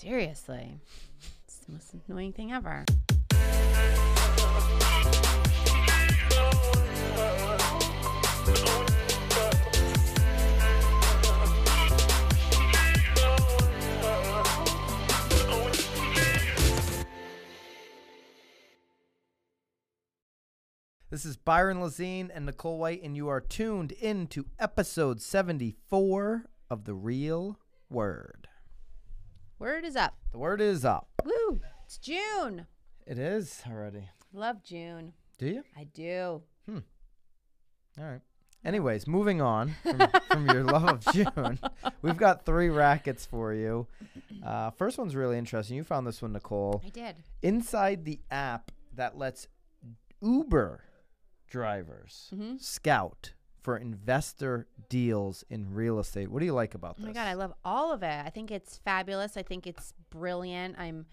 Seriously. It's the most annoying thing ever. This is Byron Lazine and Nicole White, and you are tuned into episode 74 of The Real Word. Word is up. The word is up. Woo! It's June. It is already. Love June. Do you? I do. Hmm. All right. Anyways, moving on from, from your love of June, we've got three rackets for you. Uh, first one's really interesting. You found this one, Nicole. I did. Inside the app that lets Uber drivers Mm-hmm. scout for investor deals in real estate. What do you like about this? Oh my god, I love all of it. I think it's fabulous. I think it's brilliant. I'm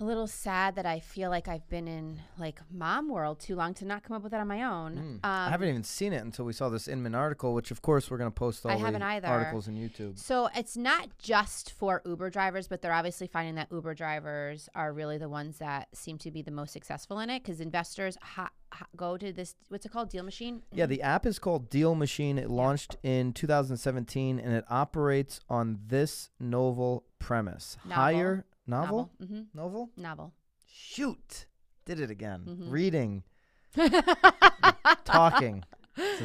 a little sad that I feel like I've been in like mom world too long to not come up with that on my own. Um, I haven't even seen it until we saw this Inman article, which of course we're going to post all I the haven't either. articles on YouTube. So it's not just for Uber drivers, but they're obviously finding that Uber drivers are really the ones that seem to be the most successful in it because investors ha- go to this what's it called deal machine. Yeah, the app is called Deal Machine. It launched in 2017 and it operates on this novel premise. Novel. Hire novel? Mm-hmm. Novel? Novel. Shoot. Did it again. Mhm. Reading, talking. It's,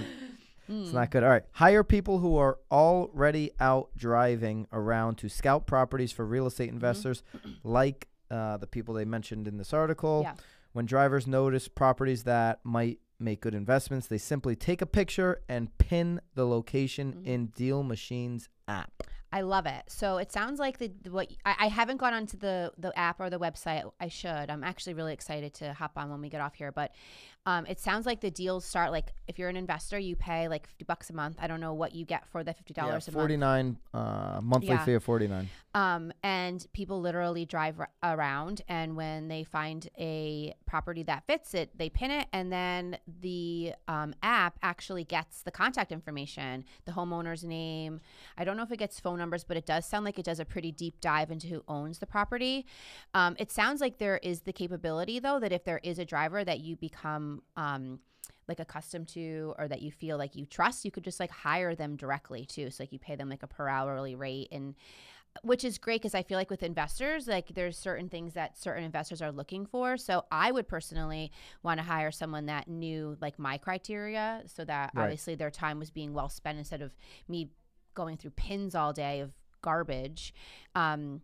Mm. not good. All right. Hire people who are already out driving around to scout properties for real estate investors, like uh, the people they mentioned in this article. Yeah. When drivers notice properties that might make good investments, they simply take a picture and pin the location Mhm. in Deal Machine's app. I love it. So it sounds like the the- what I, I haven't gone onto the the app or the website. I should. I'm actually really excited to hop on when we get off here. But um, it sounds like the deals start like if you're an investor, you pay like fifty bucks a month. I don't know what you get for the fifty Yeah, dollars a month. 49 uh, monthly Yeah. fee of 49. Um, and people literally drive r- around, and when they find a property that fits it, they pin it, and then the um, app actually gets the contact information, the homeowner's name. I don't know if it gets phone numbers, but it does sound like it does a pretty deep dive into who owns the property. Um, it sounds like there is the capability, though, that if there is a driver that you become um, like accustomed to or that you feel like you trust, you could just like hire them directly too. So like you pay them like a per hourly rate and which is great because I feel like with investors, like there's certain things that certain investors are looking for. So I would personally want to hire someone that knew like my criteria so that Right. obviously their time was being well spent instead of me going through pins all day of garbage. Um,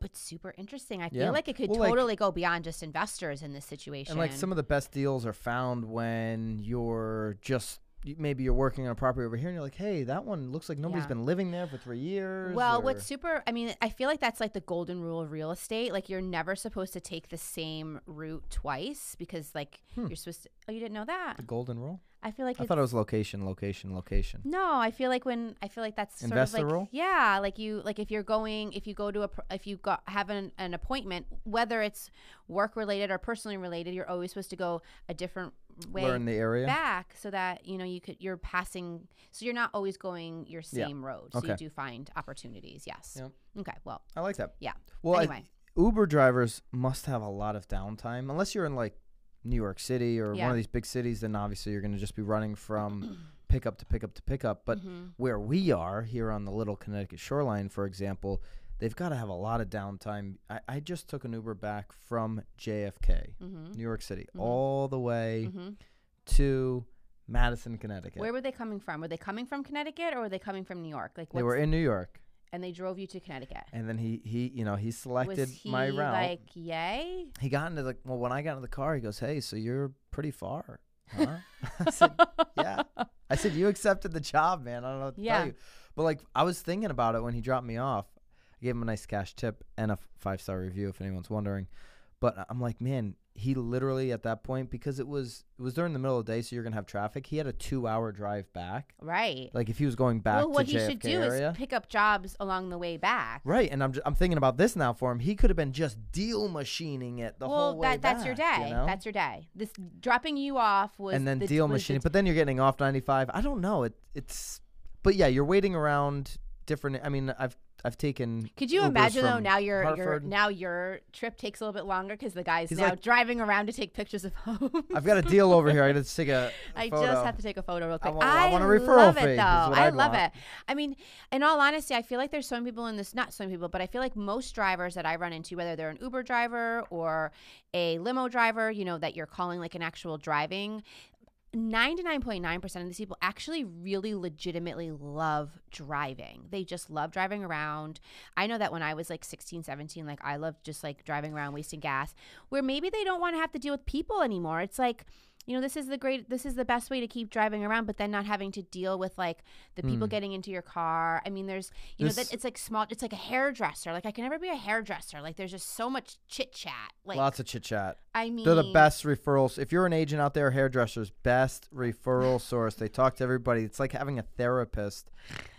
but super interesting. I feel like it could Well, like- totally go beyond just investors in this situation. And like some of the best deals are found when you're just maybe you're working on a property over here and you're like, hey, that one looks like nobody's Yeah. been living there for three years. Well, or- what's super, I mean, I feel like that's like the golden rule of real estate. Like, you're never supposed to take the same route twice because, like, Hmm. you're supposed to, oh, you didn't know that? the golden rule? I feel like I thought it was location, location, location. no, I feel like when, I feel like that's sort Investor of like, rule? yeah, like you, like if you're going, if you go to a, if you got, have an, an appointment, whether it's work related or personally related, you're always supposed to go a different way Learn the area. back so that, you know, you could, you're passing, so you're not always going your Yeah. same road. So Okay. you do find opportunities. Yes. Yep. Okay. Well, I like that. Yeah. Well, I- Anyway. Uber drivers must have a lot of downtime, unless you're in like New York City or one of these big cities. Then obviously you're going to just be running from pickup to pickup to pickup. But Mhm. where we are here on the Little Connecticut shoreline, for example, they've got to have a lot of downtime. I, I just took an Uber back from JFK, Mhm. New York City, Mhm. all the way Mhm. to Madison, Connecticut. Where were they coming from? Were they coming from Connecticut or were they coming from New York? Like they were in New York, and they drove you to Connecticut. and then he he you know he selected Was he my route. like, yay? he got into the well when I got into the car, he goes, "Hey, so you're pretty far, huh?" I said, "Yeah." I said, "You accepted the job, man. I don't know what to Yeah. tell you." But like, I was thinking about it when he dropped me off. I gave him a nice cash tip and a five star review, if anyone's wondering. But uh, I'm like, man, he literally at that point because it was it was during the middle of the day, so you're gonna have traffic. He had a two hour drive back. Right. Like if he was going back well, what he JFK should do area. is pick up jobs along the way back. Right, and I'm just, I'm thinking about this now for him. He could have been just deal machining it the well, whole way Well, that, that's your day. you know? That's your day. This dropping you off was and then the, deal machining. But then you're getting off 95. I don't know. It it's, but yeah, you're waiting around different. I mean, I've I've taken. Could you Ubers imagine though? Now your your now your trip takes a little bit longer because the guy's He's now like- driving around to take pictures of home. I've got a deal over here. I got to take a. I photo. just have to take a photo real quick. wa- I want a referral love fee, it though. I I'd love want. it. I mean, in all honesty, I feel like there's so many people in this. Not so many people, but I feel like most drivers that I run into, whether they're an Uber driver or a limo driver, you know, that you're calling like an actual driving. 99.9% of these people actually really legitimately love driving. They just love driving around. I know that when I was like 16, 17, like I loved just like driving around wasting gas, where maybe they don't want to have to deal with people anymore. It's like, you know, this is the great, this is the best way to keep driving around, but then not having to deal with like the people mm. getting into your car. I mean, there's, you know, that it's like small, it's like a hairdresser. Like I can never be a hairdresser. Like there's just so much chit chat. Like, Lots of chit chat. I mean, They're the best referrals. If you're an agent out there, hairdressers, best referral source. They talk to everybody. It's like having a therapist,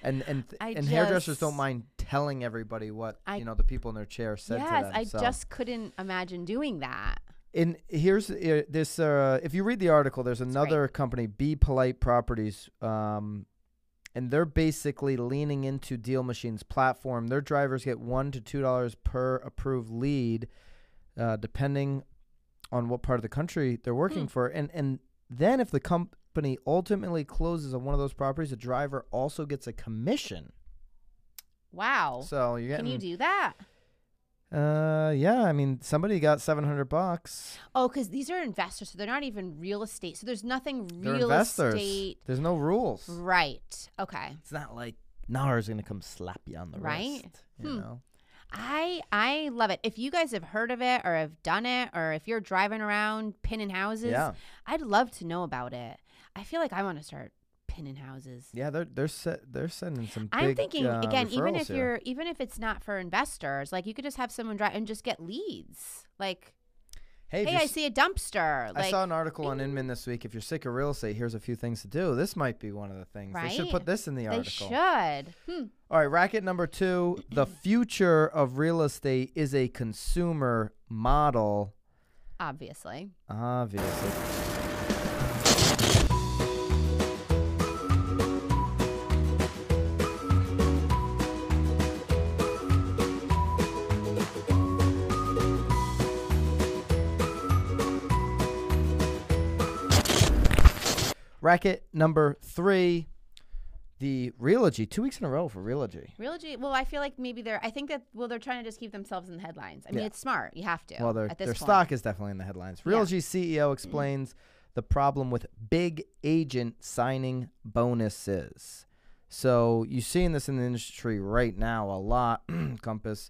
and and I and hairdressers don't mind telling everybody what I- you know the people in their chair said Yes, to them. I so. just couldn't imagine doing that. And here's uh, this. Uh, if you read the article, there's another company, Be Polite Properties, um, and they're basically leaning into Deal Machine's platform. Their drivers get one to two dollars per approved lead, uh, depending on what part of the country they're working Hmm. for. And and then if the company ultimately closes on one of those properties, the driver also gets a commission. Wow. So you're Can you do that? Uh, yeah. I mean, somebody got seven hundred bucks. Oh, because these are investors, so they're not even real estate. So there's nothing They're real investors. estate. There's no rules. Right. Okay. It's not like NAR's gonna come slap you on the Right? wrist. You Hmm. know? I I love it. If you guys have heard of it or have done it, or if you're driving around pinning houses, Yeah. I'd love to know about it. I feel like I want to start pinning houses. Yeah, they're they're se- they're sending some. I'm big, thinking uh, again, even if here. you're even if it's not for investors, like you could just have someone drive and just get leads. Like, Hey, hey, I see a dumpster. Like, I saw an article on Inman this week. If you're sick of real estate, here's a few things to do. This might be one of the things. They should put this in the they article. should. Hmm. All right, racket number two. the future of real estate is a consumer model. Obviously. Obviously. Racket number three. The Realogy, two weeks in a row for Realogy. Realogy. Well, I feel like maybe they're. I think that well, they're trying to just keep themselves in the headlines. I mean, Yeah. it's smart. You have to. Well, their at this their point. stock is definitely in the headlines. Realogy CEO explains the problem with big agent signing bonuses. So you're seeing this in the industry right now a lot, Compass,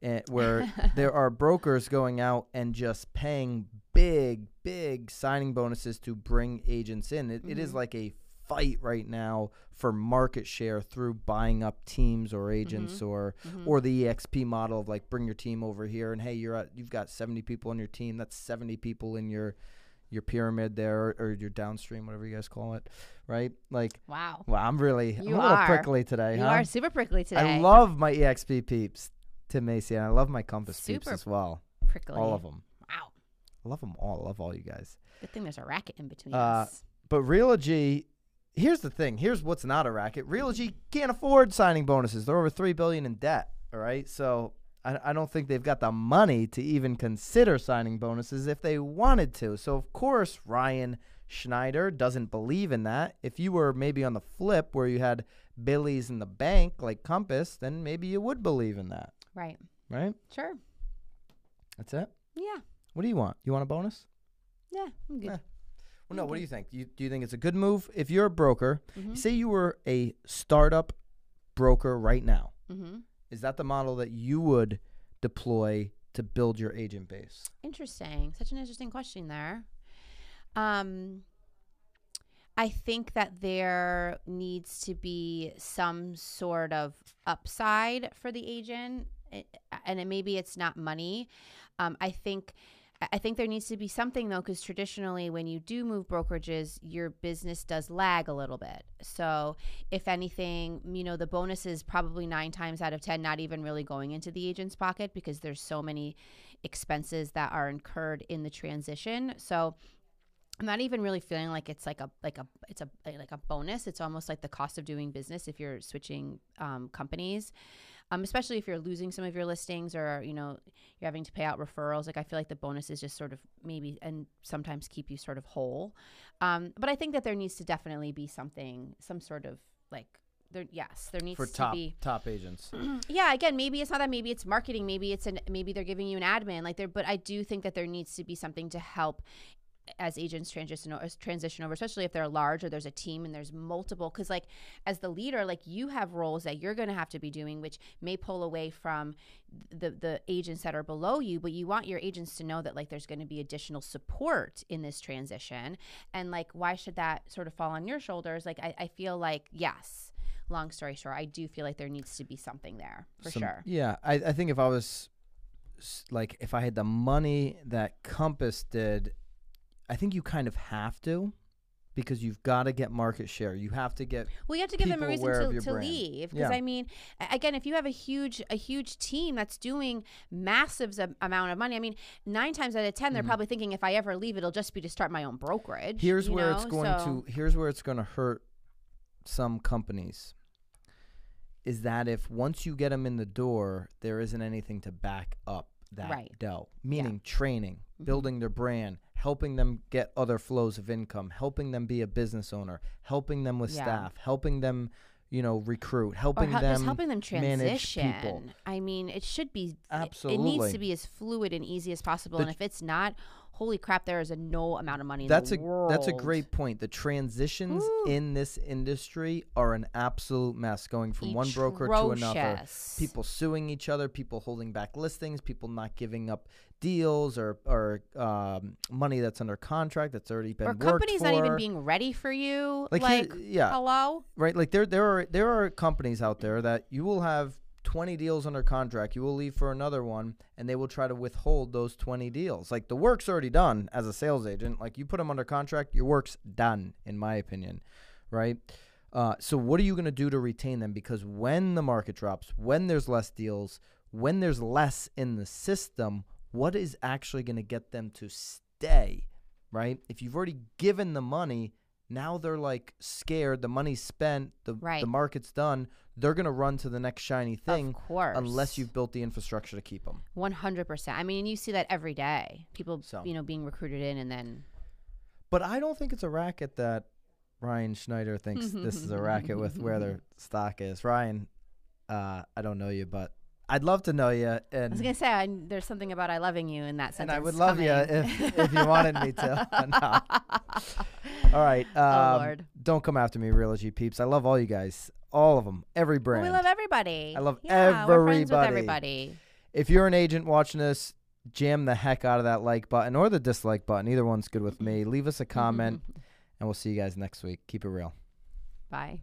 where there are brokers going out and just paying big, big signing bonuses to bring agents in. It, it is Mhm. like a fight right now for market share through buying up teams or agents or Mhm. or the EXP model of like bring your team over here and hey you're at you've got 70 people on your team that's 70 people in your your pyramid there or, your downstream whatever you guys call it right like wow. well I'm really I'm a little are. prickly today You huh? are super prickly today. I love my EXP peeps Tim Macy and I love my Compass peeps as well. prickly. all of them Wow. I love them all. I love all you guys. Good thing there's a racket in between Uh, us. but Realogy here's the thing. Here's what's not a racket. Realogy can't afford signing bonuses. They're over 3 billion in debt all right? So I, I don't think they've got the money to even consider signing bonuses if they wanted to. So of course Ryan Schneider doesn't believe in that. If you were maybe on the flip where you had Billy's in the bank like Compass then maybe you would believe in that Right. right Sure. that's it Yeah. what do you want you want a bonus Yeah. I'm good. Eh. well no what do you think you, do you think it's a good move if you're a broker Mhm. Say you were a startup broker right now. Mhm. Is that the model that you would deploy to build your agent base? Interesting. Such an interesting question there. Um, I think that there needs to be some sort of upside for the agent, and it, maybe it's not money. Um, I think. I- I think there needs to be something though, because traditionally, when you do move brokerages, your business does lag a little bit. So, if anything, you know, the bonus is probably nine times out of 10 not even really going into the agent's pocket because there's so many expenses that are incurred in the transition. So I'm not even really feeling like it's like a like a it's a like a bonus. It's almost like the cost of doing business if you're switching um, companies, um, especially if you're losing some of your listings or you know you're having to pay out referrals. Like I feel like the bonuses just sort of maybe and sometimes keep you sort of whole. Um, but I think that there needs to definitely be something, some sort of like there. Yes, there needs For to top be top agents. yeah again maybe it's not that maybe it's marketing maybe it's an maybe they're giving you an admin like there but i do think that there needs to be something to help as agents transition o- transition over especially if they're large or there's a team and there's multiple because like as the leader like you have roles that you're going to have to be doing which may pull away from the the agents that are below you but you want your agents to know that like there's going to be additional support in this transition. And like why should that sort of fall on your shoulders? Like i, I feel like yes long story short i do feel like there needs to be something there for Some- sure. Yeah, I, I think if I was like if I had the money that Compass did, I think you kind of have to because you've got to get market share. You have to get Well, you have to give them a reason to, to leave because Yeah. I mean, again, if you have a huge a huge team that's doing massive amount of money, I mean, nine times out of 10 they they're probably thinking if I ever leave, it'll just be to start my own brokerage. Mm-hmm. Here's where it's going So- to here's where it's going to hurt some companies is that if once you get them in the door, there isn't anything to back up that Right. dough. Meaning training, building their brand, helping them get other flows of income, helping them be a business owner, helping them with Yeah. staff, helping them, you know, recruit, helping hel- them just helping them transition. I mean, it should be. it- It, needs to be as fluid and easy as possible. The and if it's not, holy crap, there is a no amount of money in That's the a world. that's a great point. The transitions Woo. in this industry are an absolute mess. Going from one broker to another, people suing each other, people holding back listings, people not giving up deals or or um, money that's under contract that's already been or companies not even being ready for you. Like Like, here- yeah. hello. right. Like there there are there are companies out there that you will have. 20 deals under contract, you will leave for another one, and they will try to withhold those 20 deals. Like the work's already done as a sales agent. Like you put them under contract, your work's done, in my opinion, right? Uh, so what are you going to do to retain them? Because when the market drops, when there's less deals, when there's less in the system, what is actually going to get them to stay, right? If you've already given the money, now they're like scared. The money's spent. The Right. the market's done. They're going to run to the next shiny thing Of course. unless you've built the infrastructure to keep them. One hundred percent. I mean, you see that every day. People, So. you know, being recruited in, and then But I don't think it's a racket that Ryan Schneider thinks this is a racket with where their stock is. Ryan, uh, I don't know you, but I'd love to know you, And I was gonna say I, there's something about I loving you in that sense. and. I would love you if if you wanted me to. No. All right, um, Oh, Lord. don't come after me, Realogy peeps. I love all you guys, all of them, every Well, brand. we love everybody. I love yeah, We're friends with everybody. everybody. if you're an agent watching this, jam the heck out of that like button or the dislike button. Either one's good with me. Leave us a comment, and we'll see you guys next week. Keep it real. Bye.